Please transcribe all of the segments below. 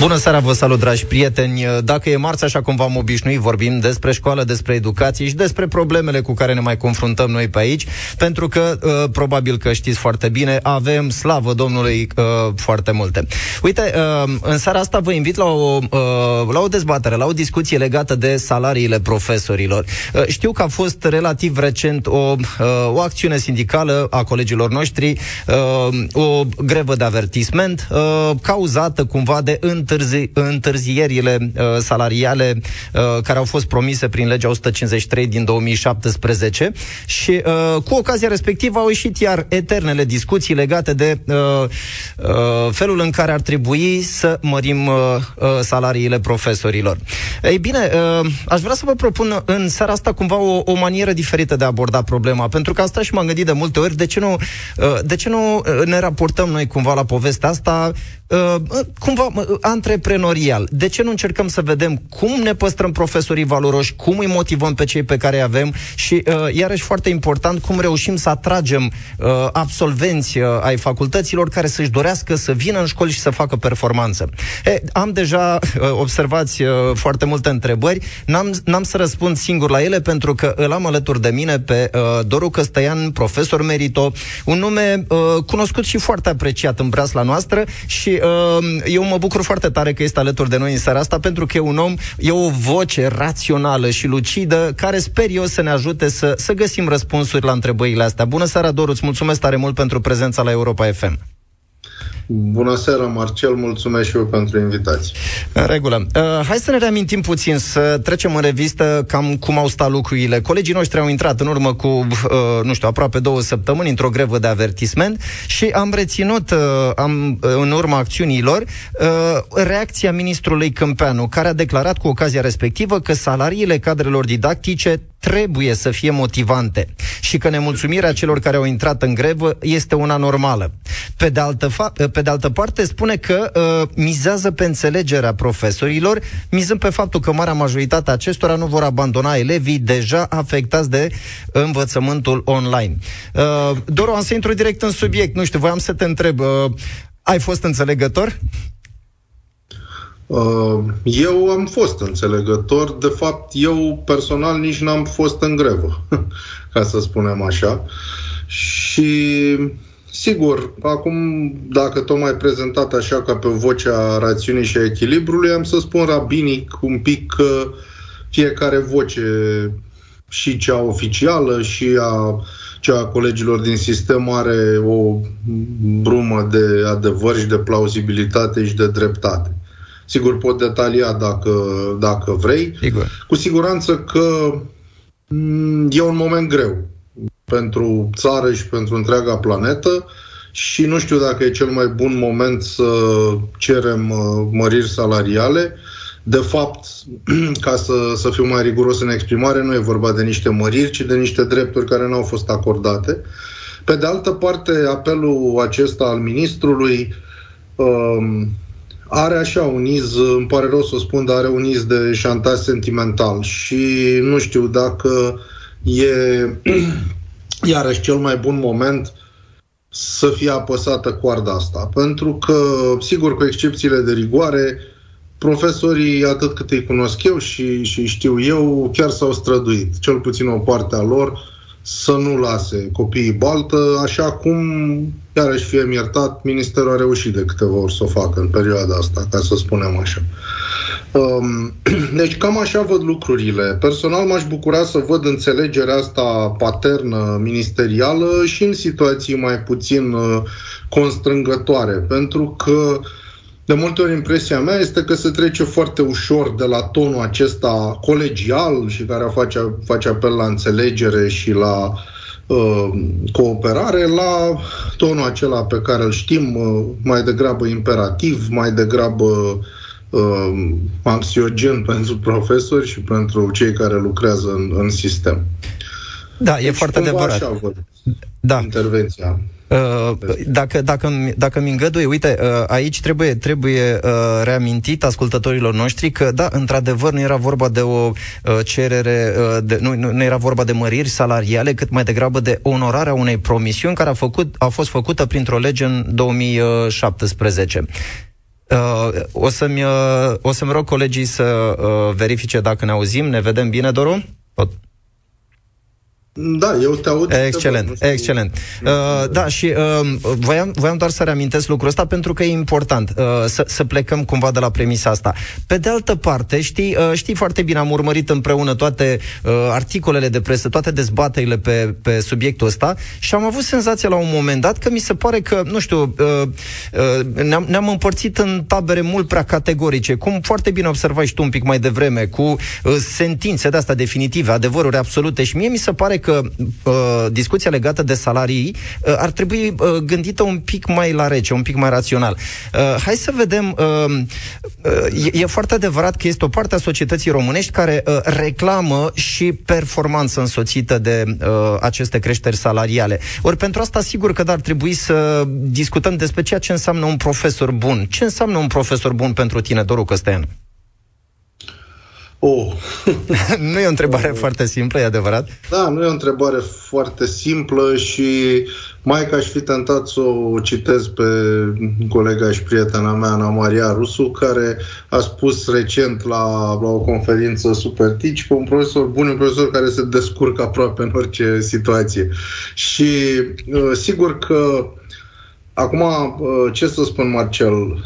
Bună seara, vă salut, dragi prieteni! Dacă e marți, așa cum v-am obișnuit, vorbim despre școală, despre educație și despre problemele cu care ne mai confruntăm noi pe aici, pentru că, uh, probabil că știți foarte bine, avem, slavă Domnului, uh, foarte multe. Uite, uh, în seara asta vă invit la o, la o dezbatere, la o discuție legată de salariile profesorilor. Știu că a fost relativ recent o, o acțiune sindicală a colegilor noștri, o grevă de avertisment, cauzată cumva de întârzi, întârzierile uh, salariale uh, care au fost promise prin legea 153 din 2017 și uh, cu ocazia respectivă au ieșit iar eternele discuții legate de uh, uh, felul în care ar trebui să mărim uh, uh, salariile profesorilor. Ei bine, uh, aș vrea să vă propun în seara asta cumva o, o manieră diferită de a aborda problema, pentru că asta și m-am gândit de multe ori, de ce nu, uh, de ce nu uh, ne raportăm noi cumva la povestea asta uh, cumva uh, antreprenorial. De ce nu încercăm să vedem cum ne păstrăm profesorii valoroși, cum îi motivăm pe cei pe care îi avem și, uh, iarăși foarte important, cum reușim să atragem uh, absolvenți uh, ai facultăților care să-și dorească să vină în școli și să facă performanță. E, am deja, uh, observați, uh, foarte multe întrebări. N-am, n-am să răspund singur la ele pentru că îl am alături de mine pe uh, Doru Căstăian, profesor merito, un nume uh, cunoscut și foarte apreciat în breasla noastră și uh, eu mă bucur foarte tare că este alături de noi în seara asta, pentru că e un om, e o voce rațională și lucidă, care sper eu să ne ajute să, să găsim răspunsuri la întrebările astea. Bună seara, Doruț, îți mulțumesc tare mult pentru prezența la Europa FM. Bună seara, Marcel, mulțumesc și eu pentru invitație. În regulă. Uh, hai să ne reamintim puțin, să trecem în revistă cam cum au stat lucrurile. Colegii noștri au intrat în urmă cu, uh, nu știu, aproape două săptămâni într-o grevă de avertisment și am reținut, uh, am, uh, în urma acțiunilor, uh, reacția ministrului Câmpeanu, care a declarat cu ocazia respectivă că salariile cadrelor didactice trebuie să fie motivante și că nemulțumirea celor care au intrat în grevă este una normală. Pe de altă, fa- pe de altă parte, spune că uh, mizează pe înțelegerea profesorilor, mizând pe faptul că marea majoritate a acestora nu vor abandona elevii deja afectați de învățământul online. Uh, Doru, am să intru direct în subiect. Nu știu, voiam să te întreb, uh, ai fost înțelegător? Uh, eu am fost înțelegător. De fapt, eu personal nici n-am fost în grevă, ca să spunem așa. Și Sigur, acum, dacă tot mai prezentat așa ca pe vocea rațiunii și a echilibrului, am să spun rabinic un pic că fiecare voce, și cea oficială și a cea a colegilor din sistem are o brumă de adevăr și de plauzibilitate și de dreptate. Sigur, pot detalia dacă, dacă vrei. Sigur. Cu siguranță că mm, e un moment greu pentru țară și pentru întreaga planetă și nu știu dacă e cel mai bun moment să cerem uh, măriri salariale. De fapt, ca să, să fiu mai riguros în exprimare, nu e vorba de niște măriri, ci de niște drepturi care nu au fost acordate. Pe de altă parte, apelul acesta al ministrului um, are așa un iz, îmi pare rău să o spun, dar are un iz de șantaj sentimental și nu știu dacă e iarăși cel mai bun moment să fie apăsată coarda asta. Pentru că, sigur, cu excepțiile de rigoare, profesorii, atât cât îi cunosc eu și, și știu eu, chiar s-au străduit, cel puțin o parte a lor, să nu lase copiii baltă, așa cum, iarăși fie iertat, Ministerul a reușit de câteva ori să o facă în perioada asta, ca să spunem așa. Um, deci cam așa văd lucrurile. Personal m-aș bucura să văd înțelegerea asta paternă ministerială și în situații mai puțin uh, constrângătoare, pentru că de multe ori impresia mea este că se trece foarte ușor de la tonul acesta colegial și care face, face apel la înțelegere și la uh, cooperare la tonul acela pe care îl știm uh, mai degrabă imperativ, mai degrabă uh, anxiogen pentru profesori și pentru cei care lucrează în, în sistem. Da, deci, e foarte adevărat. Așa văd da. intervenția. Uh, dacă, dacă, dacă mi îngăduie, uite, uh, aici trebuie, trebuie uh, reamintit ascultătorilor noștri că, da, într-adevăr, nu era vorba de o cerere, de, nu, nu era vorba de măriri salariale, cât mai degrabă de onorarea unei promisiuni care a, făcut, a fost făcută printr-o lege în 2017. Uh, o, să-mi, uh, o să-mi rog colegii să uh, verifice dacă ne auzim. Ne vedem bine, Doru? Pot? Da, eu te aud. Excelent, te excelent. Uh, da, și uh, voiam, voiam doar să reamintesc lucrul ăsta pentru că e important uh, să, să plecăm cumva de la premisa asta. Pe de altă parte, știi, uh, știi foarte bine, am urmărit împreună toate uh, articolele de presă, toate dezbaterile pe, pe subiectul ăsta și am avut senzația la un moment dat că mi se pare că, nu știu, uh, uh, ne-am, ne-am împărțit în tabere mult prea categorice, cum foarte bine observai și tu un pic mai devreme, cu uh, sentințe de asta definitive, adevăruri absolute și mie mi se pare că uh, discuția legată de salarii uh, ar trebui uh, gândită un pic mai la rece, un pic mai rațional. Uh, hai să vedem, uh, uh, e, e foarte adevărat că este o parte a societății românești care uh, reclamă și performanță însoțită de uh, aceste creșteri salariale. Ori pentru asta sigur că ar trebui să discutăm despre ceea ce înseamnă un profesor bun. Ce înseamnă un profesor bun pentru tine, Doru Căstean? Oh. nu e o întrebare oh. foarte simplă, e adevărat? Da, nu e o întrebare foarte simplă și mai că aș fi tentat să o citez pe colega și prietena mea, Ana Maria Rusu, care a spus recent la, la o conferință super tici că un profesor bun un profesor care se descurcă aproape în orice situație. Și uh, sigur că acum, uh, ce să spun, Marcel,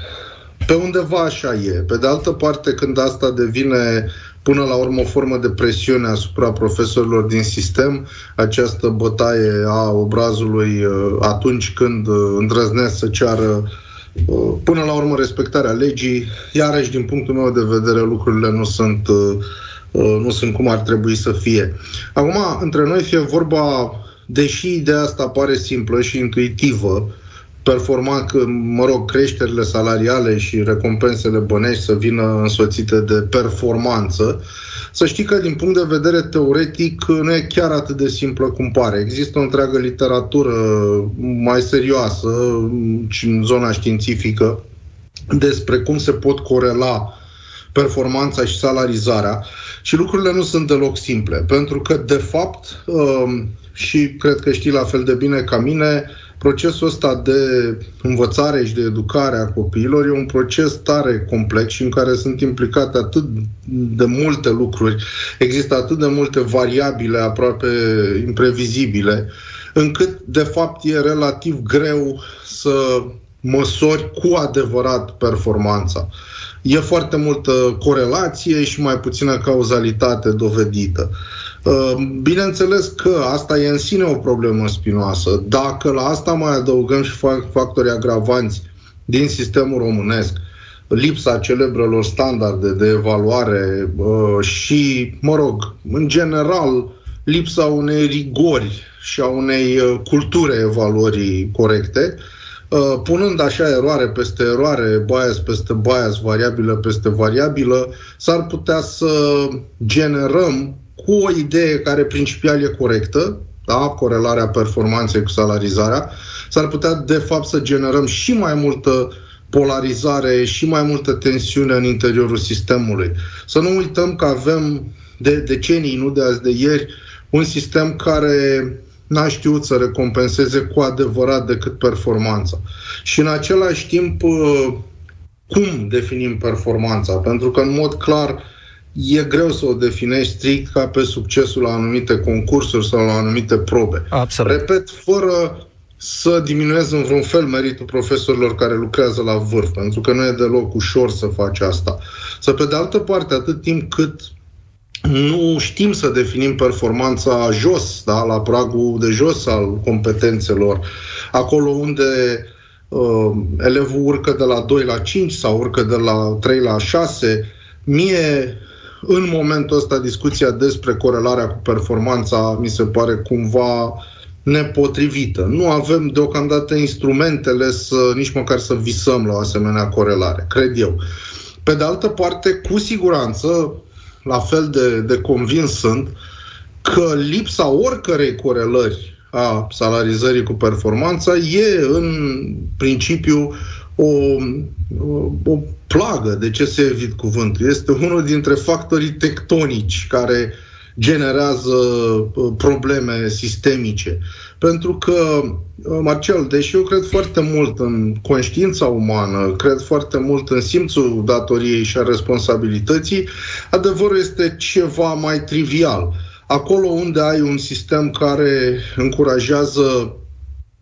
pe undeva așa e. Pe de altă parte, când asta devine până la urmă o formă de presiune asupra profesorilor din sistem, această bătaie a obrazului uh, atunci când uh, îndrăznesc să ceară uh, până la urmă respectarea legii, iarăși din punctul meu de vedere lucrurile nu sunt nu sunt cum ar trebui să fie. Acum, între noi fie vorba, deși ideea asta pare simplă și intuitivă, performa, mă rog, creșterile salariale și recompensele bănești să vină însoțite de performanță, să știi că din punct de vedere teoretic nu e chiar atât de simplă cum pare. Există o întreagă literatură mai serioasă în zona științifică despre cum se pot corela performanța și salarizarea și lucrurile nu sunt deloc simple, pentru că, de fapt, um, și cred că știi la fel de bine ca mine, procesul ăsta de învățare și de educare a copiilor e un proces tare complex și în care sunt implicate atât de multe lucruri, există atât de multe variabile aproape imprevizibile, încât de fapt e relativ greu să măsori cu adevărat performanța. E foarte multă corelație și mai puțină cauzalitate dovedită. Uh, bineînțeles că asta e în sine o problemă spinoasă. Dacă la asta mai adăugăm și factori agravanți din sistemul românesc, lipsa celebrelor standarde de evaluare uh, și, mă rog, în general, lipsa unei rigori și a unei uh, culturi evaluării corecte, punând așa eroare peste eroare, bias peste bias, variabilă peste variabilă, s-ar putea să generăm cu o idee care principial e corectă, da? corelarea performanței cu salarizarea, s-ar putea de fapt să generăm și mai multă polarizare și mai multă tensiune în interiorul sistemului. Să nu uităm că avem de decenii, nu de azi de ieri, un sistem care n-a știut să recompenseze cu adevărat decât performanța. Și în același timp, cum definim performanța? Pentru că, în mod clar, e greu să o definești strict ca pe succesul la anumite concursuri sau la anumite probe. Absolut. Repet, fără să diminuez în vreun fel meritul profesorilor care lucrează la vârf, pentru că nu e deloc ușor să faci asta. Să pe de altă parte, atât timp cât nu știm să definim performanța jos, da, la pragul de jos al competențelor, acolo unde uh, elevul urcă de la 2 la 5 sau urcă de la 3 la 6, mie în momentul ăsta discuția despre corelarea cu performanța mi se pare cumva nepotrivită. Nu avem deocamdată instrumentele să nici măcar să visăm la o asemenea corelare, cred eu. Pe de altă parte, cu siguranță, la fel de, de convins sunt că lipsa oricărei corelări a salarizării cu performanța e în principiu o, o, o plagă, de ce se evit cuvântul. Este unul dintre factorii tectonici care generează uh, probleme sistemice. Pentru că, uh, Marcel, deși eu cred foarte mult în conștiința umană, cred foarte mult în simțul datoriei și a responsabilității, adevărul este ceva mai trivial. Acolo unde ai un sistem care încurajează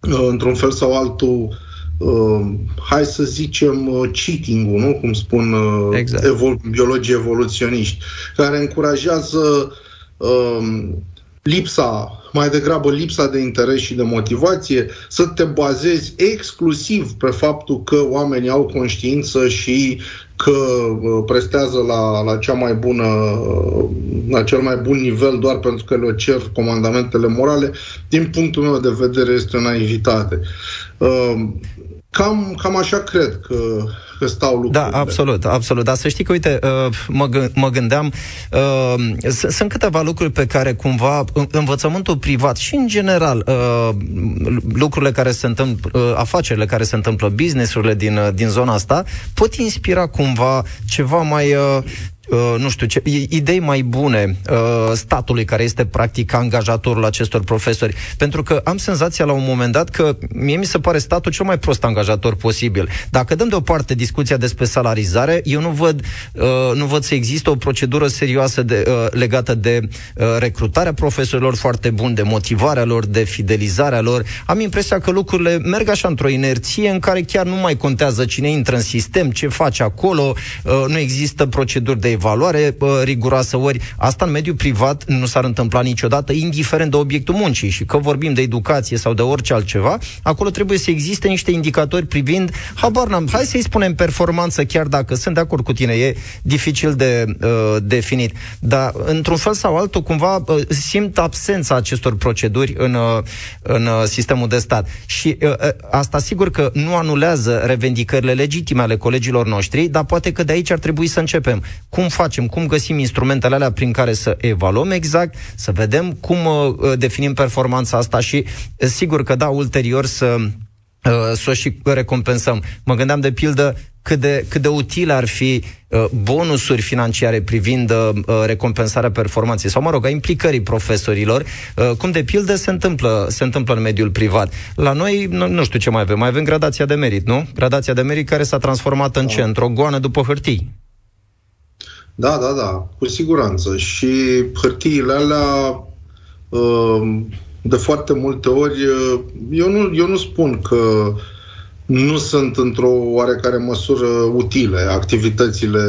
uh, într-un fel sau altul uh, hai să zicem uh, cheating-ul, nu? cum spun uh, exact. evol- biologii evoluționiști, care încurajează uh, lipsa mai degrabă lipsa de interes și de motivație, să te bazezi exclusiv pe faptul că oamenii au conștiință și că uh, prestează la, la cea mai bună, uh, la cel mai bun nivel doar pentru că le cer comandamentele morale, din punctul meu de vedere este o naivitate. Uh, cam, cam așa cred că că stau lucrurile. Da, absolut, absolut. Dar să știi că, uite, uh, mă, mă gândeam, uh, sunt câteva lucruri pe care cumva învățământul privat și, în general, uh, lucrurile care se întâmplă, afacerile care se întâmplă, businessurile din, din zona asta, pot inspira cumva ceva mai uh, nu știu, ce, idei mai bune uh, statului care este practic angajatorul acestor profesori. Pentru că am senzația la un moment dat că mie mi se pare statul cel mai prost angajator posibil. Dacă dăm deoparte discuția despre salarizare, eu nu văd, uh, nu văd să există o procedură serioasă de, uh, legată de uh, recrutarea profesorilor foarte buni, de motivarea lor, de fidelizarea lor. Am impresia că lucrurile merg așa într-o inerție în care chiar nu mai contează cine intră în sistem, ce face acolo, uh, nu există proceduri de evaluare uh, riguroasă, ori asta în mediul privat nu s-ar întâmpla niciodată, indiferent de obiectul muncii. Și că vorbim de educație sau de orice altceva, acolo trebuie să existe niște indicatori privind, habar n-am, hai să-i spunem performanță, chiar dacă sunt de acord cu tine, e dificil de uh, definit. Dar, într-un fel sau altul, cumva uh, simt absența acestor proceduri în, uh, în uh, sistemul de stat. Și uh, uh, asta sigur că nu anulează revendicările legitime ale colegilor noștri, dar poate că de aici ar trebui să începem. Cum facem, cum găsim instrumentele alea prin care să evaluăm exact, să vedem cum uh, definim performanța asta și uh, sigur că da, ulterior să uh, să o și recompensăm. Mă gândeam de pildă cât de, cât de utile ar fi uh, bonusuri financiare privind uh, recompensarea performanței sau, mă rog, a implicării profesorilor, uh, cum de pildă se întâmplă, se întâmplă în mediul privat. La noi, nu, nu știu ce mai avem, mai avem gradația de merit, nu? Gradația de merit care s-a transformat în ce? Într-o goană după hârtii. Da, da, da, cu siguranță. Și hârtiile alea, uh, de foarte multe ori, uh, eu nu, eu nu spun că nu sunt într-o oarecare măsură utile activitățile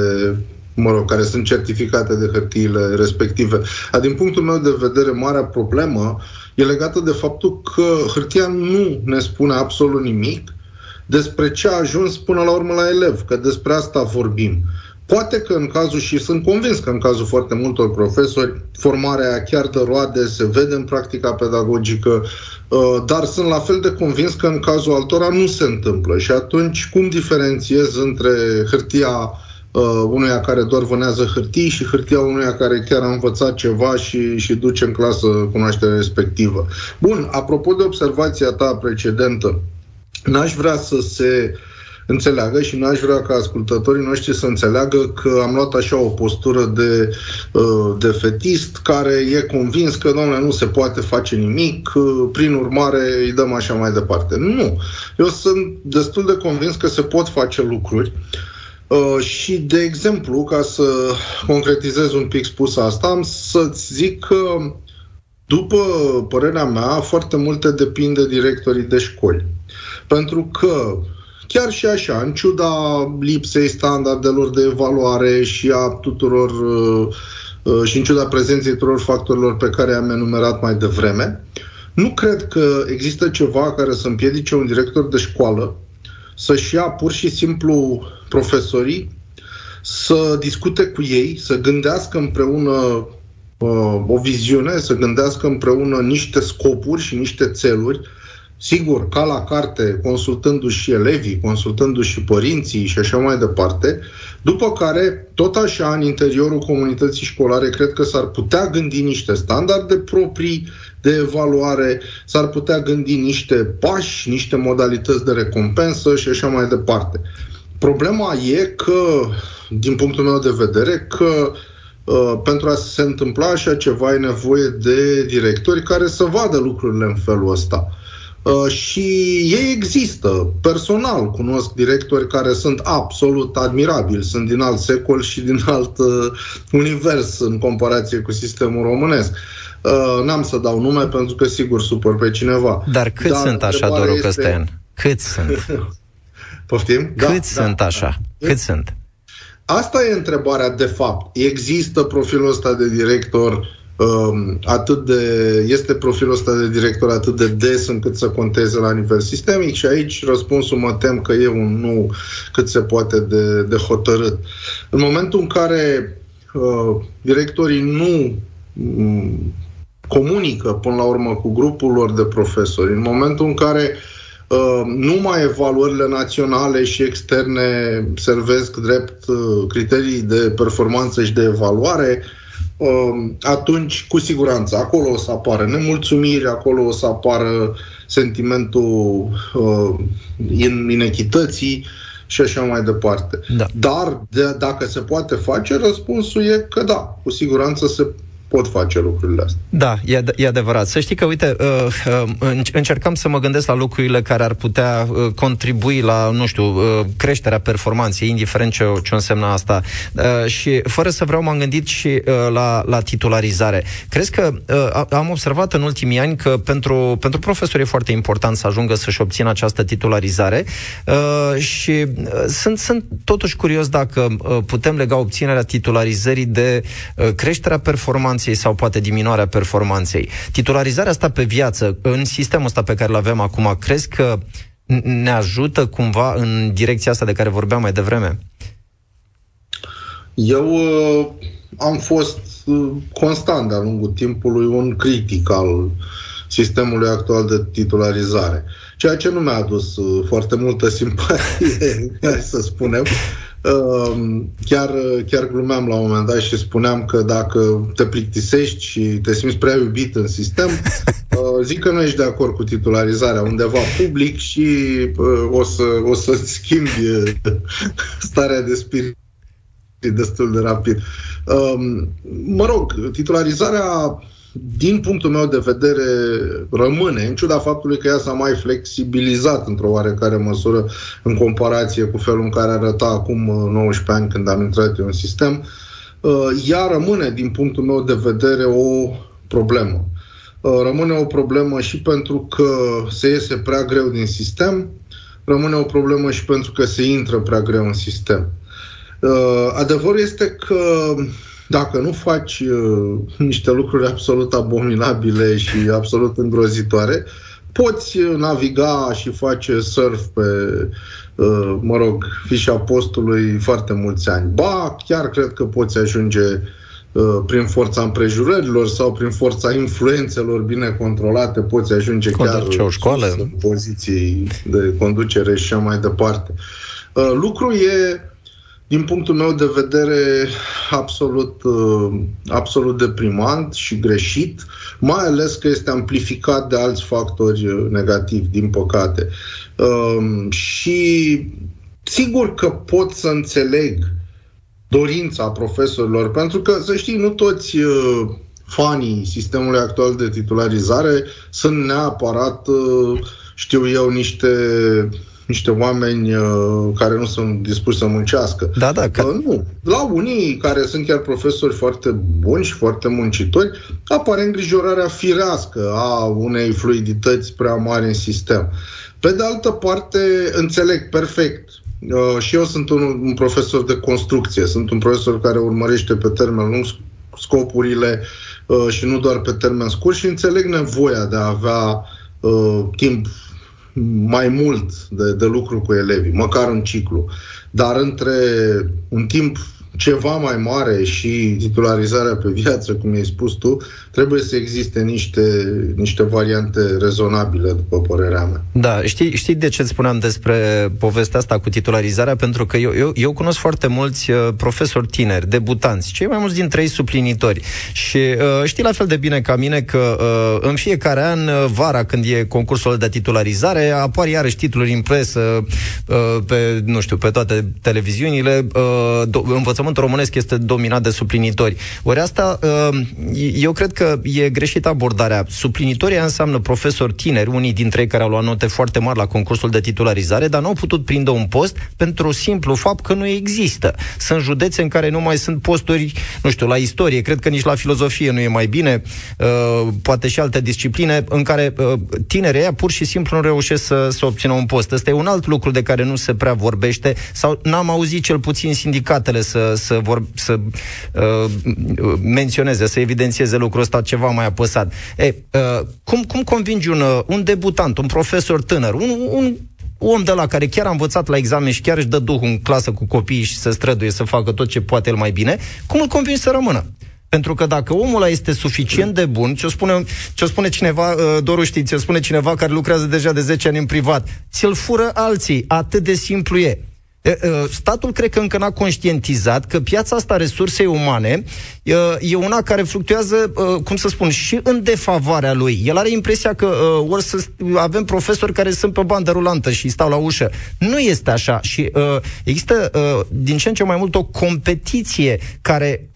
mă rog, care sunt certificate de hârtiile respective. Dar din punctul meu de vedere, marea problemă e legată de faptul că hârtia nu ne spune absolut nimic despre ce a ajuns până la urmă la elev, că despre asta vorbim. Poate că în cazul, și sunt convins că în cazul foarte multor profesori, formarea chiar de roade, se vede în practica pedagogică, uh, dar sunt la fel de convins că în cazul altora nu se întâmplă. Și atunci, cum diferențiez între hârtia uh, unuia care doar vânează hârtii și hârtia unuia care chiar a învățat ceva și, și duce în clasă cunoașterea respectivă. Bun, apropo de observația ta precedentă, n-aș vrea să se uh, înțeleagă și n-aș vrea ca ascultătorii noștri să înțeleagă că am luat așa o postură de, uh, de fetist care e convins că, domnule, nu se poate face nimic, uh, prin urmare îi dăm așa mai departe. Nu. Eu sunt destul de convins că se pot face lucruri Uh, și, de exemplu, ca să concretizez un pic spus asta, am să-ți zic că, după părerea mea, foarte multe depinde directorii de școli. Pentru că Chiar și așa, în ciuda lipsei standardelor de evaluare și a tuturor uh, uh, și în ciuda prezenței tuturor factorilor pe care am enumerat mai devreme, nu cred că există ceva care să împiedice un director de școală să-și ia pur și simplu profesorii, să discute cu ei, să gândească împreună uh, o viziune, să gândească împreună niște scopuri și niște țeluri sigur, ca la carte, consultându-și și elevii, consultându-și și părinții și așa mai departe, după care, tot așa, în interiorul comunității școlare, cred că s-ar putea gândi niște standarde proprii de evaluare, s-ar putea gândi niște pași, niște modalități de recompensă și așa mai departe. Problema e că, din punctul meu de vedere, că uh, pentru a se întâmpla așa ceva e nevoie de directori care să vadă lucrurile în felul ăsta. Uh, și ei există. Personal cunosc directori care sunt absolut admirabili, sunt din alt secol și din alt uh, univers în comparație cu sistemul românesc. Uh, n-am să dau nume pentru că sigur supăr pe cineva. Dar cât Dar sunt așa, Doru este... Căstean? Cât sunt? Poftim? Cât da, sunt da, așa? Da. Cât sunt? Asta e întrebarea de fapt. Există profilul ăsta de director um, atât de, este profilul ăsta de director atât de des încât să conteze la nivel sistemic și aici răspunsul mă tem că e un nu cât se poate de, de hotărât. În momentul în care uh, directorii nu um, comunică până la urmă cu grupul lor de profesori, în momentul în care uh, numai evaluările naționale și externe servesc drept uh, criterii de performanță și de evaluare, Um, atunci, cu siguranță, acolo o să apară nemulțumiri, acolo o să apară sentimentul uh, inechității și așa mai departe. Da. Dar, de, dacă se poate face, răspunsul e că da, cu siguranță se pot face lucrurile astea. Da, e, e adevărat. Să știi că, uite, uh, uh, încercam să mă gândesc la lucrurile care ar putea uh, contribui la, nu știu, creșterea performanței, indiferent ce, ce însemna asta. Și fără să vreau, m-am gândit și la, la titularizare. Crezi că am observat în ultimii ani că pentru, pentru profesori e foarte important să ajungă să-și obțină această titularizare și sunt, sunt totuși curios dacă putem lega obținerea titularizării de creșterea performanței performanței sau poate diminuarea performanței. Titularizarea asta pe viață, în sistemul ăsta pe care îl avem acum, crezi că ne ajută cumva în direcția asta de care vorbeam mai devreme? Eu uh, am fost uh, constant de-a lungul timpului un critic al sistemului actual de titularizare, ceea ce nu mi-a adus uh, foarte multă simpatie, să spunem, Ehm, chiar, chiar glumeam la un moment dat și spuneam că dacă te plictisești și te simți prea iubit în sistem, uh, zic că nu ești de acord cu titularizarea undeva public și uh, o să, o să schimbi uh, starea de spirit destul de rapid. Ehm, mă rog, titularizarea din punctul meu de vedere, rămâne, în ciuda faptului că ea s-a mai flexibilizat într-o oarecare măsură în comparație cu felul în care arăta acum 19 uh, ani când am intrat în sistem, uh, ea rămâne, din punctul meu de vedere, o problemă. Uh, rămâne o problemă și pentru că se iese prea greu din sistem, rămâne o problemă și pentru că se intră prea greu în sistem. Adevărul este că dacă nu faci uh, niște lucruri absolut abominabile și absolut îngrozitoare, poți uh, naviga și face surf pe, uh, mă rog, fișa postului foarte mulți ani. Ba, chiar cred că poți ajunge uh, prin forța împrejurărilor sau prin forța influențelor bine controlate, poți ajunge Conduce chiar o școală. în poziții de conducere și așa mai departe. Uh, lucru e din punctul meu de vedere, absolut, uh, absolut deprimant și greșit, mai ales că este amplificat de alți factori uh, negativi, din păcate. Um, și sigur că pot să înțeleg dorința profesorilor, pentru că, să știi, nu toți uh, fanii sistemului actual de titularizare sunt neapărat, știu eu, niște niște oameni uh, care nu sunt dispuși să muncească. Da, da. Că... Uh, nu. La unii care sunt chiar profesori foarte buni și foarte muncitori, apare îngrijorarea firească a unei fluidități prea mari în sistem. Pe de altă parte, înțeleg perfect Uh, și eu sunt un, un profesor de construcție, sunt un profesor care urmărește pe termen lung scopurile uh, și nu doar pe termen scurt și înțeleg nevoia de a avea uh, timp mai mult de, de lucru cu elevii, măcar un ciclu. Dar între un timp ceva mai mare și titularizarea pe viață, cum ai spus tu, trebuie să existe niște, niște variante rezonabile, după părerea mea. Da, știi, știi de ce spuneam despre povestea asta cu titularizarea? Pentru că eu, eu, eu cunosc foarte mulți uh, profesori tineri, debutanți, cei mai mulți dintre ei suplinitori. Și uh, știi la fel de bine ca mine că uh, în fiecare an, uh, vara, când e concursul de titularizare, apar iarăși titluri în presă, uh, pe, nu știu, pe toate televiziunile, uh, do- învățământul românesc este dominat de suplinitori. Ori asta, uh, eu cred că e greșit abordarea. Suplinitorii înseamnă profesori tineri, unii dintre ei care au luat note foarte mari la concursul de titularizare, dar nu au putut prinde un post pentru simplu fapt că nu există. Sunt județe în care nu mai sunt posturi, nu știu, la istorie, cred că nici la filozofie nu e mai bine, uh, poate și alte discipline în care uh, tinerii aia pur și simplu nu reușesc să, să obțină un post. Ăsta e un alt lucru de care nu se prea vorbește sau n-am auzit cel puțin sindicatele să, să, vor, să uh, menționeze, să evidențieze lucrul ăsta ceva mai apăsat. E, uh, cum, cum convingi un, uh, un debutant, un profesor tânăr, un, un om de la care chiar a învățat la examen și chiar își dă duhul în clasă cu copiii și se străduie să facă tot ce poate el mai bine, cum îl convingi să rămână? Pentru că dacă omul ăla este suficient de bun, ce-o spune, ce-o spune cineva, uh, Doru știi, ce-o spune cineva care lucrează deja de 10 ani în privat, ți-l fură alții, atât de simplu e. Statul cred că încă n-a conștientizat că piața asta resursei umane e una care fluctuează, cum să spun, și în defavoarea lui. El are impresia că ori să avem profesori care sunt pe bandă rulantă și stau la ușă. Nu este așa și există din ce în ce mai mult o competiție care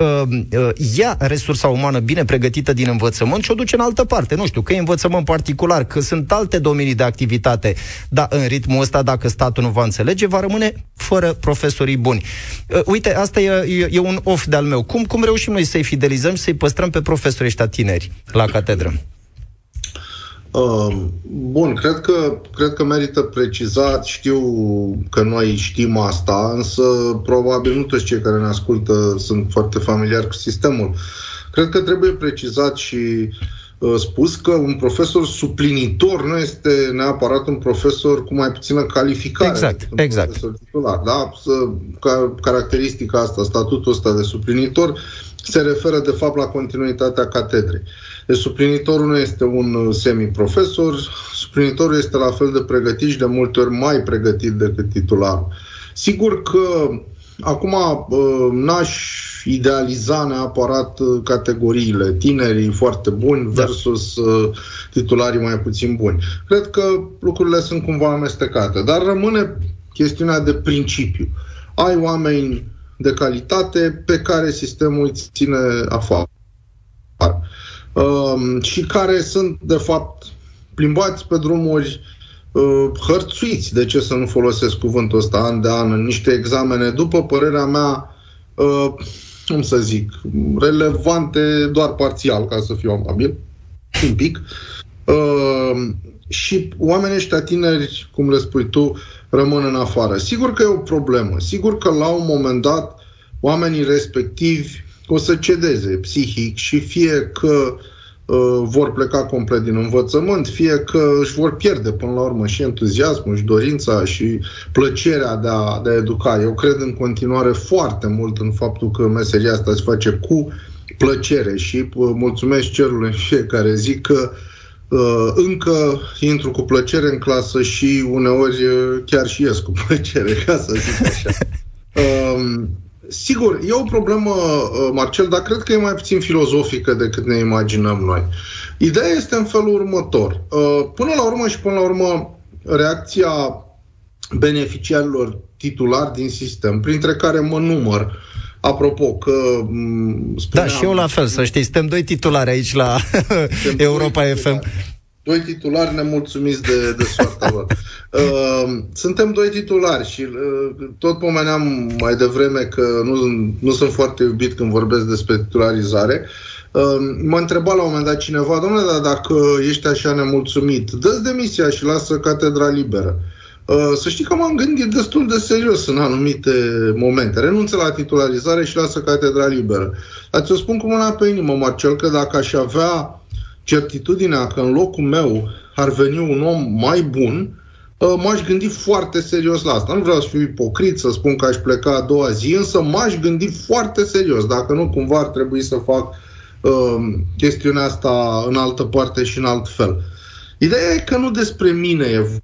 ia resursa umană bine pregătită din învățământ și o duce în altă parte. Nu știu, că e învățământ particular, că sunt alte domenii de activitate, dar în ritmul ăsta, dacă statul nu va înțelege, va rămâne fără profesorii buni. Uh, uite, asta e, e, e un off de-al meu. Cum, cum reușim noi să-i fidelizăm și să-i păstrăm pe profesorii ăștia tineri la catedră? Uh, bun, cred că, cred că merită precizat, știu că noi știm asta, însă probabil nu toți cei care ne ascultă sunt foarte familiari cu sistemul. Cred că trebuie precizat și uh, Uh, spus că un profesor suplinitor nu este neapărat un profesor cu mai puțină calificare. Exact, exact. Titular, da? Ca, caracteristica asta, statutul ăsta de suplinitor se referă de fapt la continuitatea catedrei. Deci suplinitorul nu este un semiprofesor, suplinitorul este la fel de pregătit și de multe ori mai pregătit decât titularul. Sigur că acum uh, n-aș idealiza neapărat uh, categoriile, tinerii foarte buni da. versus da. titularii mai puțin buni. Cred că lucrurile sunt cumva amestecate, dar rămâne chestiunea de principiu. Ai oameni de calitate pe care sistemul îi ține afară. Uh, și care sunt, de fapt, plimbați pe drumuri uh, hărțuiți, de ce să nu folosesc cuvântul ăsta, an de an, în niște examene, după părerea mea, uh, cum să zic, relevante doar parțial, ca să fiu amabil, un pic. Uh, și oamenii ăștia tineri, cum le spui tu, rămân în afară. Sigur că e o problemă. Sigur că la un moment dat oamenii respectivi o să cedeze psihic și fie că uh, Uh, vor pleca complet din învățământ, fie că își vor pierde până la urmă și entuziasmul, și dorința, și plăcerea de a, de a educa. Eu cred în continuare foarte mult în faptul că meseria asta se face cu plăcere și uh, mulțumesc cerului în fiecare zi că uh, încă intru cu plăcere în clasă și uneori uh, chiar și ies cu plăcere, ca să zic așa. Uh, Sigur, e o problemă, uh, Marcel, dar cred că e mai puțin filozofică decât ne imaginăm noi. Ideea este în felul următor. Uh, până la urmă și până la urmă, reacția beneficiarilor titulari din sistem, printre care mă număr, Apropo, că... Mm, spuneam, da, și eu la fel, să știți, suntem doi titulari aici la Europa FM. Doi titulari nemulțumiți de, de soarta lor. Uh, suntem doi titulari și uh, tot pomeneam mai devreme că nu, nu sunt foarte iubit când vorbesc despre titularizare. Uh, mă întreba la un moment dat cineva, domnule, dar dacă ești așa nemulțumit, dă-ți demisia și lasă catedra liberă. Uh, să știi că m-am gândit destul de serios în anumite momente. Renunță la titularizare și lasă catedra liberă. Dar ți-o spun cu mâna pe inimă, Marcel, că dacă aș avea certitudinea că în locul meu ar veni un om mai bun, uh, m-aș gândi foarte serios la asta. Nu vreau să fiu ipocrit, să spun că aș pleca a doua zi, însă m-aș gândi foarte serios. Dacă nu, cumva ar trebui să fac uh, chestiunea asta în altă parte și în alt fel. Ideea e că nu despre mine e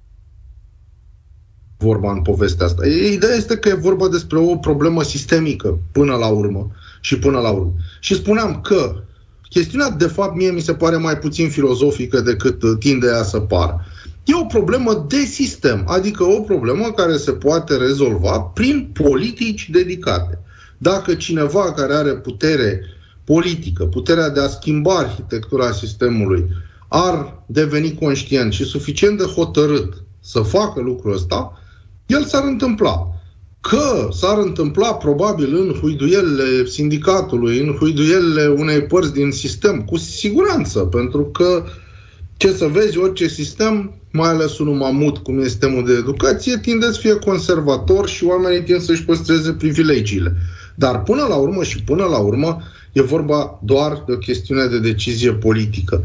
vorba în povestea asta. Ideea este că e vorba despre o problemă sistemică până la urmă și până la urmă. Și spuneam că chestiunea, de fapt, mie mi se pare mai puțin filozofică decât tinde ea să pară. E o problemă de sistem, adică o problemă care se poate rezolva prin politici dedicate. Dacă cineva care are putere politică, puterea de a schimba arhitectura sistemului, ar deveni conștient și suficient de hotărât să facă lucrul ăsta, el s-ar întâmpla. Că s-ar întâmpla probabil în huiduielile sindicatului, în huiduielile unei părți din sistem, cu siguranță, pentru că ce să vezi, orice sistem, mai ales unul mamut cum este sistemul de educație, tinde să fie conservator și oamenii tind să-și păstreze privilegiile. Dar până la urmă și până la urmă e vorba doar de o chestiune de decizie politică.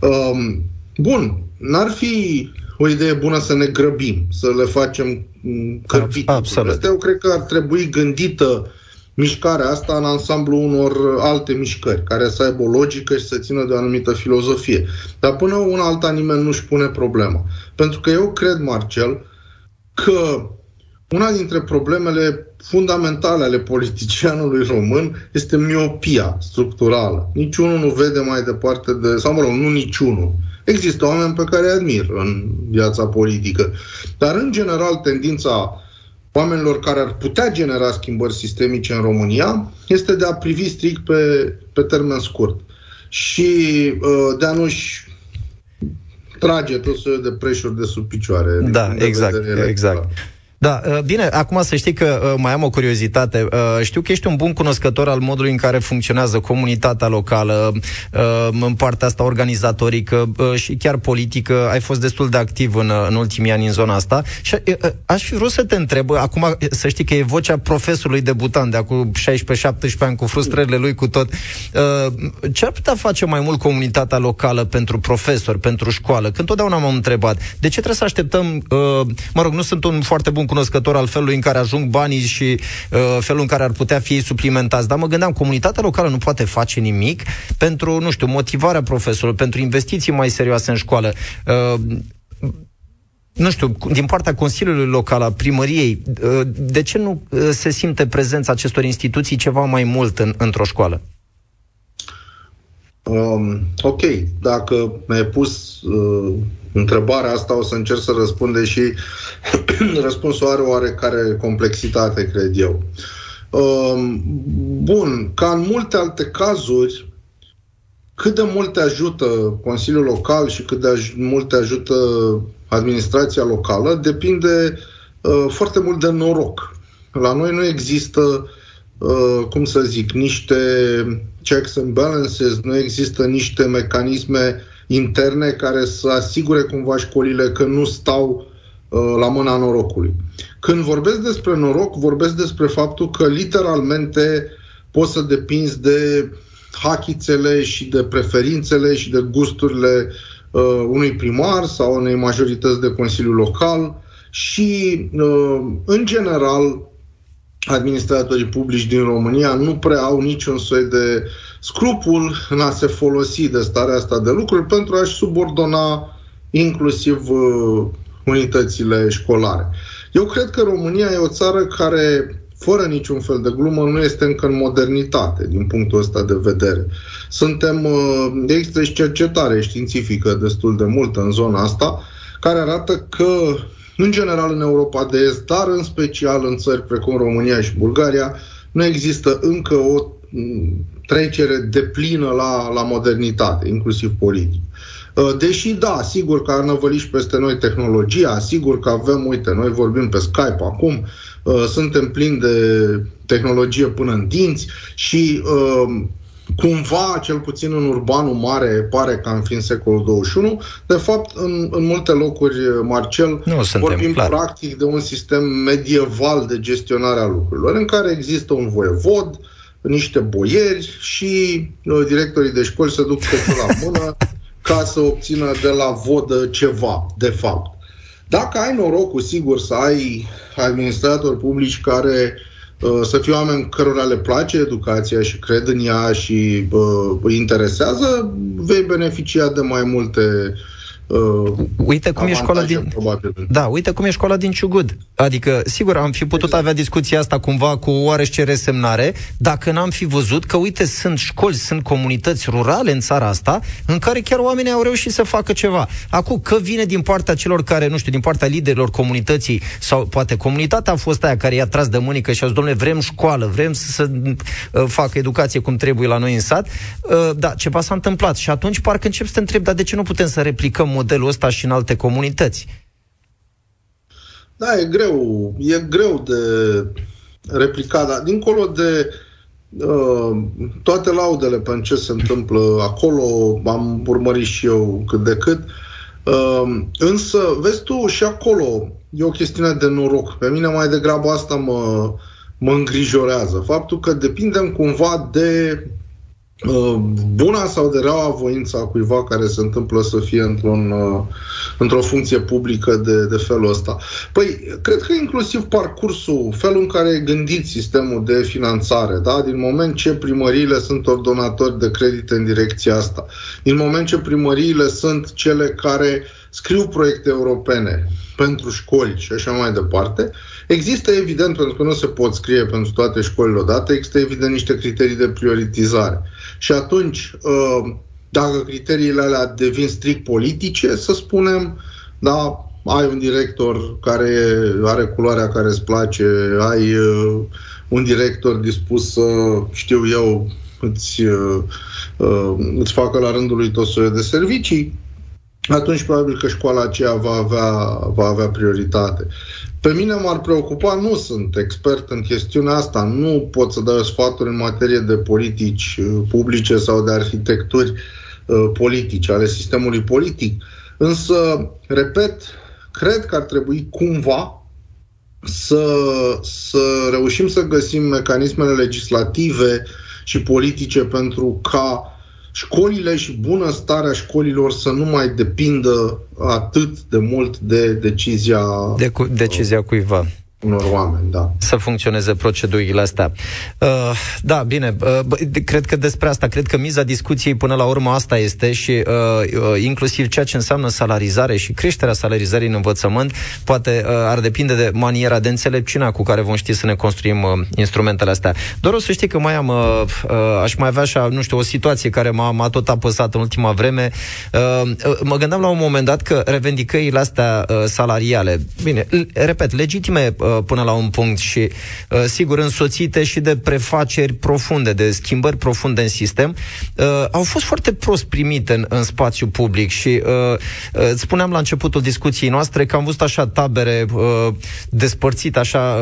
Um, bun, n-ar fi o idee bună să ne grăbim, să le facem mm, cărpite. Absolut. Asta eu cred că ar trebui gândită mișcarea asta în ansamblu unor alte mișcări, care să aibă o logică și să țină de o anumită filozofie. Dar până una alta nimeni nu-și pune problema. Pentru că eu cred, Marcel, că una dintre problemele fundamentale ale politicianului român este miopia structurală. Niciunul nu vede mai departe de, sau mă rog, nu niciunul. Există oameni pe care îi admir în viața politică. Dar, în general, tendința oamenilor care ar putea genera schimbări sistemice în România este de a privi strict pe, pe termen scurt și uh, de a nu-și trage tot soiul de preșuri de sub picioare. Da, exact, exact. Da, uh, bine, acum să știi că uh, mai am o curiozitate. Uh, știu că ești un bun cunoscător al modului în care funcționează comunitatea locală, în partea asta organizatorică și chiar politică. Ai fost destul de activ în, în ultimii ani în zona asta. Și aș fi vrut să te întreb, acum să știi că e vocea profesorului debutant de acum 16-17 ani cu frustrările lui cu tot. Ce ar putea face mai mult comunitatea locală pentru profesori, pentru școală? Când totdeauna m-am întrebat, de ce trebuie să așteptăm, mă rog, nu sunt un foarte bun cunoscător al felului în care ajung banii și uh, felul în care ar putea fi suplimentați. Dar mă gândeam, comunitatea locală nu poate face nimic pentru, nu știu, motivarea profesorilor, pentru investiții mai serioase în școală. Uh, nu știu, din partea Consiliului Local, a primăriei, uh, de ce nu uh, se simte prezența acestor instituții ceva mai mult în, într-o școală? Um, ok, dacă mi-ai pus uh, întrebarea asta, o să încerc să răspund, și răspunsul are oarecare complexitate, cred eu. Um, bun, ca în multe alte cazuri, cât de mult te ajută Consiliul Local și cât de aj- mult te ajută administrația locală depinde uh, foarte mult de noroc. La noi nu există, uh, cum să zic, niște checks and balances, nu există niște mecanisme interne care să asigure cumva școlile că nu stau uh, la mâna norocului. Când vorbesc despre noroc, vorbesc despre faptul că literalmente poți să depinzi de hachițele și de preferințele și de gusturile uh, unui primar sau unei majorități de Consiliu Local și, uh, în general, administratorii publici din România nu prea au niciun soi de scrupul în a se folosi de starea asta de lucruri pentru a-și subordona inclusiv uh, unitățile școlare. Eu cred că România e o țară care, fără niciun fel de glumă, nu este încă în modernitate din punctul ăsta de vedere. Suntem, uh, există și cercetare științifică destul de multă în zona asta, care arată că în general în Europa de Est, dar în special în țări precum România și Bulgaria, nu există încă o mm, trecere de plină la, la modernitate, inclusiv politic. Uh, deși, da, sigur că ar năvăli și peste noi tehnologia, sigur că avem, uite, noi vorbim pe Skype acum, uh, suntem plini de tehnologie până în dinți și uh, cumva, cel puțin în urbanul mare, pare că am fi în secolul 21. De fapt, în, în multe locuri, Marcel, nu suntem, vorbim clar. practic de un sistem medieval de gestionare a lucrurilor, în care există un voievod, niște boieri și uh, directorii de școli se duc totul la mână ca să obțină de la vodă ceva, de fapt. Dacă ai norocul, sigur, să ai administratori publici care uh, să fie oameni cărora le place educația și cred în ea și uh, îi interesează, vei beneficia de mai multe uh, Uh, uite cum e școala din... Probabil. Da, uite cum e școala din Ciugud. Adică, sigur, am fi putut exact. avea discuția asta cumva cu oarește resemnare, dacă n-am fi văzut că, uite, sunt școli, sunt comunități rurale în țara asta, în care chiar oamenii au reușit să facă ceva. Acum, că vine din partea celor care, nu știu, din partea liderilor comunității, sau poate comunitatea a fost aia care i-a tras de mânică și a zis, domnule, vrem școală, vrem să, să uh, facă educație cum trebuie la noi în sat, uh, da, ceva s-a întâmplat. Și atunci parcă încep să te întreb, dar de ce nu putem să replicăm modelul ăsta și în alte comunități. Da, e greu. E greu de replicat, dar dincolo de uh, toate laudele pentru ce se întâmplă acolo, am urmărit și eu cât de cât, uh, însă, vezi tu, și acolo e o chestiune de noroc. Pe mine mai degrabă asta mă, mă îngrijorează. Faptul că depindem cumva de Uh, buna sau de reaua voința cuiva care se întâmplă să fie într-un, uh, într-o funcție publică de, de felul ăsta. Păi, cred că inclusiv parcursul, felul în care e gândit sistemul de finanțare, da? din moment ce primăriile sunt ordonatori de credite în direcția asta, din moment ce primăriile sunt cele care scriu proiecte europene pentru școli și așa mai departe, există evident, pentru că nu se pot scrie pentru toate școlile odată, există evident niște criterii de prioritizare. Și atunci, uh, dacă criteriile alea devin strict politice, să spunem, da, ai un director care are culoarea care îți place, ai uh, un director dispus să, știu eu, îți, uh, îți facă la rândul lui tot soiul de servicii, atunci probabil că școala aceea va avea, va avea prioritate. Pe mine m-ar preocupa, nu sunt expert în chestiunea asta, nu pot să dau sfaturi în materie de politici uh, publice sau de arhitecturi uh, politice, ale sistemului politic. Însă, repet, cred că ar trebui cumva să, să reușim să găsim mecanismele legislative și politice pentru ca școlile și bunăstarea școlilor să nu mai depindă atât de mult de decizia... De cu, decizia cuiva unor oameni, da. Să funcționeze procedurile astea. Uh, da, bine, uh, cred că despre asta, cred că miza discuției până la urmă asta este și uh, uh, inclusiv ceea ce înseamnă salarizare și creșterea salarizării în învățământ, poate uh, ar depinde de maniera de înțelepciunea cu care vom ști să ne construim uh, instrumentele astea. Doar o să știi că mai am, uh, uh, aș mai avea așa, nu știu, o situație care m-a, m-a tot apăsat în ultima vreme. Uh, uh, mă gândeam la un moment dat că revendicările astea uh, salariale, bine, repet, legitime uh, până la un punct și, uh, sigur, însoțite și de prefaceri profunde, de schimbări profunde în sistem, uh, au fost foarte prost primite în, în spațiu public și uh, spuneam la începutul discuției noastre că am văzut așa tabere despărțite așa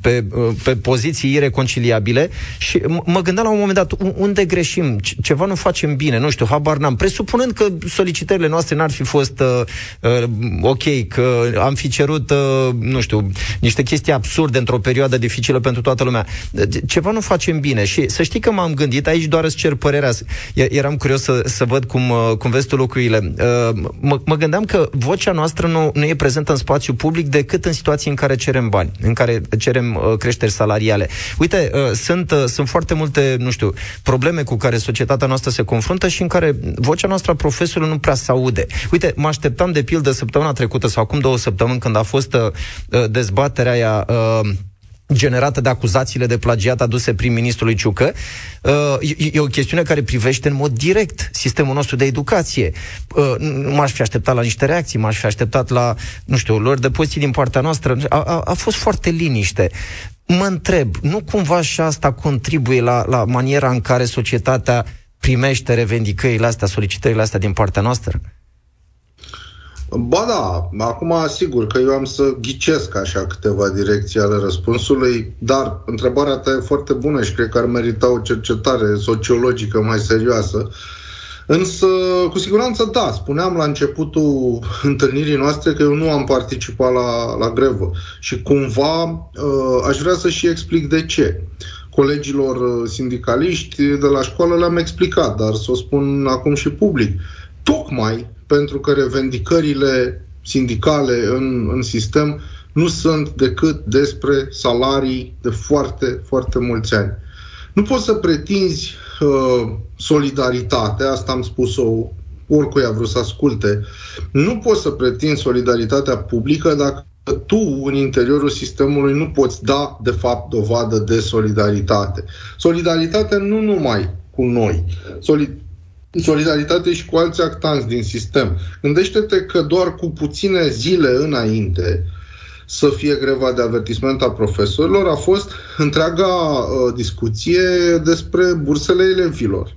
pe, pe poziții ireconciliabile și mă gândeam la un moment dat unde greșim, ceva nu facem bine, nu știu, habar n-am, presupunând că solicitările noastre n-ar fi fost uh, ok, că am fi cerut, uh, nu știu, știu, niște chestii absurde într-o perioadă dificilă pentru toată lumea. Ceva nu facem bine și să știi că m-am gândit, aici doar îți cer părerea, eram curios să, să văd cum, uh, cum vezi tu lucrurile. Uh, mă, mă gândeam că vocea noastră nu, nu e prezentă în spațiu public decât în situații în care cerem bani, în care cerem uh, creșteri salariale. Uite, sunt, sunt foarte multe, nu știu, probleme cu care societatea noastră se confruntă și în care vocea noastră a profesorului nu prea se aude. Uite, mă așteptam de pildă săptămâna trecută sau acum două săptămâni când a fost uh, dezbaterea aia uh, generată de acuzațiile de plagiat aduse prim-ministrului Ciucă, uh, e, e o chestiune care privește în mod direct sistemul nostru de educație. Uh, nu m-aș fi așteptat la niște reacții, m-aș fi așteptat la, nu știu, lor de poziții din partea noastră. A, a, a fost foarte liniște. Mă întreb, nu cumva și asta contribuie la, la maniera în care societatea primește revendicările astea, solicitările astea din partea noastră? Ba da, acum sigur că eu am să ghicesc așa câteva direcții ale răspunsului, dar întrebarea ta e foarte bună și cred că ar merita o cercetare sociologică mai serioasă. Însă, cu siguranță, da, spuneam la începutul întâlnirii noastre că eu nu am participat la, la grevă și cumva uh, aș vrea să și explic de ce. Colegilor uh, sindicaliști de la școală le-am explicat, dar să o spun acum și public. Tocmai pentru că revendicările sindicale în, în sistem nu sunt decât despre salarii de foarte, foarte mulți ani. Nu poți să pretinzi uh, solidaritate, asta am spus-o oricui a vrut să asculte, nu poți să pretinzi solidaritatea publică dacă tu, în interiorul sistemului, nu poți da, de fapt, dovadă de solidaritate. Solidaritate nu numai cu noi, solid- solidaritate și cu alți actanți din sistem. Gândește-te că doar cu puține zile înainte să fie greva de avertisment a profesorilor a fost întreaga uh, discuție despre bursele elevilor,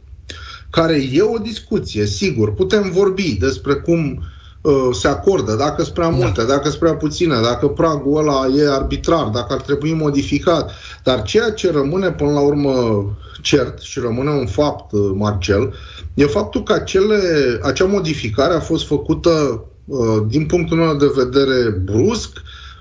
care e o discuție, sigur, putem vorbi despre cum uh, se acordă, dacă sunt prea multe, da. dacă sunt prea puține, dacă pragul ăla e arbitrar, dacă ar trebui modificat. Dar ceea ce rămâne până la urmă cert și rămâne un fapt, uh, Marcel, e faptul că acele, acea modificare a fost făcută uh, din punctul meu de vedere brusc,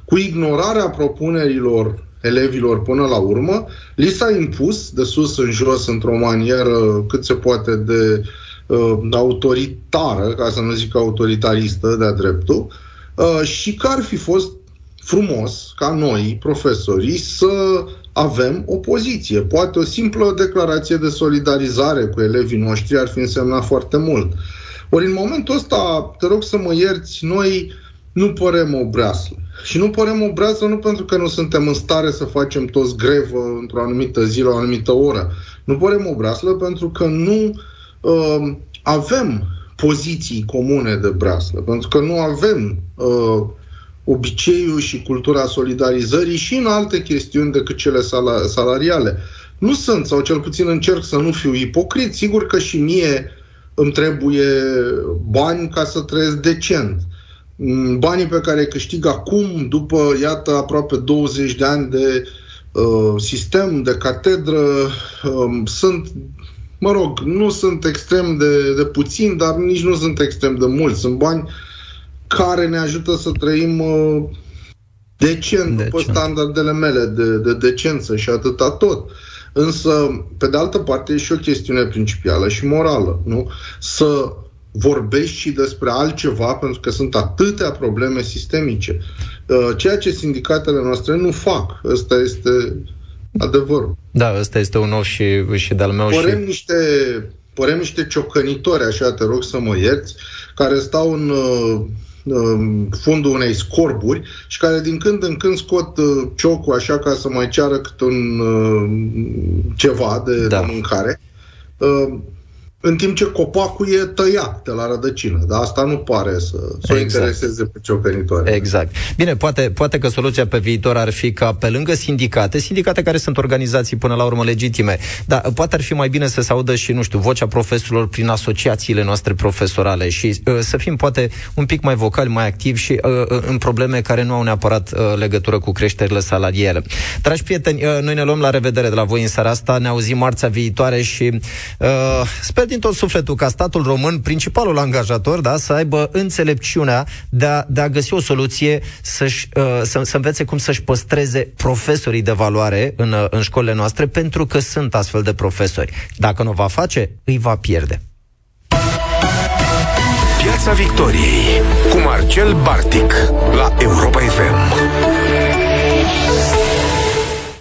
cu ignorarea propunerilor elevilor până la urmă, li s-a impus de sus în jos într-o manieră cât se poate de uh, autoritară, ca să nu zic autoritaristă de-a dreptul, uh, și că ar fi fost frumos ca noi, profesorii, să avem o poziție. Poate o simplă declarație de solidarizare cu elevii noștri ar fi însemnat foarte mult. Ori în momentul ăsta, te rog să mă ierți, noi nu părem o breaslă. Și nu părem o breaslă nu pentru că nu suntem în stare să facem toți grevă într-o anumită zi, la o anumită oră. Nu părem o breaslă pentru că nu uh, avem poziții comune de breaslă, pentru că nu avem uh, obiceiul și cultura solidarizării și în alte chestiuni decât cele sal- salariale. Nu sunt, sau cel puțin încerc să nu fiu ipocrit, sigur că și mie îmi trebuie bani ca să trăiesc decent. Mm, banii pe care îi câștig acum, după, iată, aproape 20 de ani de uh, sistem, de catedră, uh, sunt, mă rog, nu sunt extrem de, de puțin, dar nici nu sunt extrem de mulți. Sunt bani care ne ajută să trăim uh, decent, decent, după standardele mele de, de decență și atâta tot. Însă, pe de altă parte, e și o chestiune principială și morală, nu? Să vorbești și despre altceva, pentru că sunt atâtea probleme sistemice. Uh, ceea ce sindicatele noastre nu fac. Ăsta este adevărul. Da, ăsta este un nou și, și de-al meu. Părem, și... niște, părem niște ciocănitori, așa te rog să mă ierți, care stau în uh, fundul unei scorburi și care din când în când scot uh, ciocul așa ca să mai ceară câte un ceva de, da. de mâncare în timp ce copacul e tăiat de la rădăcină. Dar asta nu pare să, să exact. o intereseze pe ciopenitoare. Exact. Bine, poate, poate că soluția pe viitor ar fi ca pe lângă sindicate, sindicate care sunt organizații până la urmă legitime, dar poate ar fi mai bine să se audă și, nu știu, vocea profesorilor prin asociațiile noastre profesorale și uh, să fim poate un pic mai vocali, mai activi și uh, uh, în probleme care nu au neapărat uh, legătură cu creșterile salariale. Dragi prieteni, uh, noi ne luăm la revedere de la voi în seara asta, ne auzim marțea viitoare și uh, sper din tot sufletul ca statul român, principalul angajator, da, să aibă înțelepciunea de a, de a găsi o soluție să-și, uh, să, să învețe cum să-și păstreze profesorii de valoare în, uh, în școlile noastre, pentru că sunt astfel de profesori. Dacă nu o va face, îi va pierde. Piața Victoriei cu Marcel Bartic la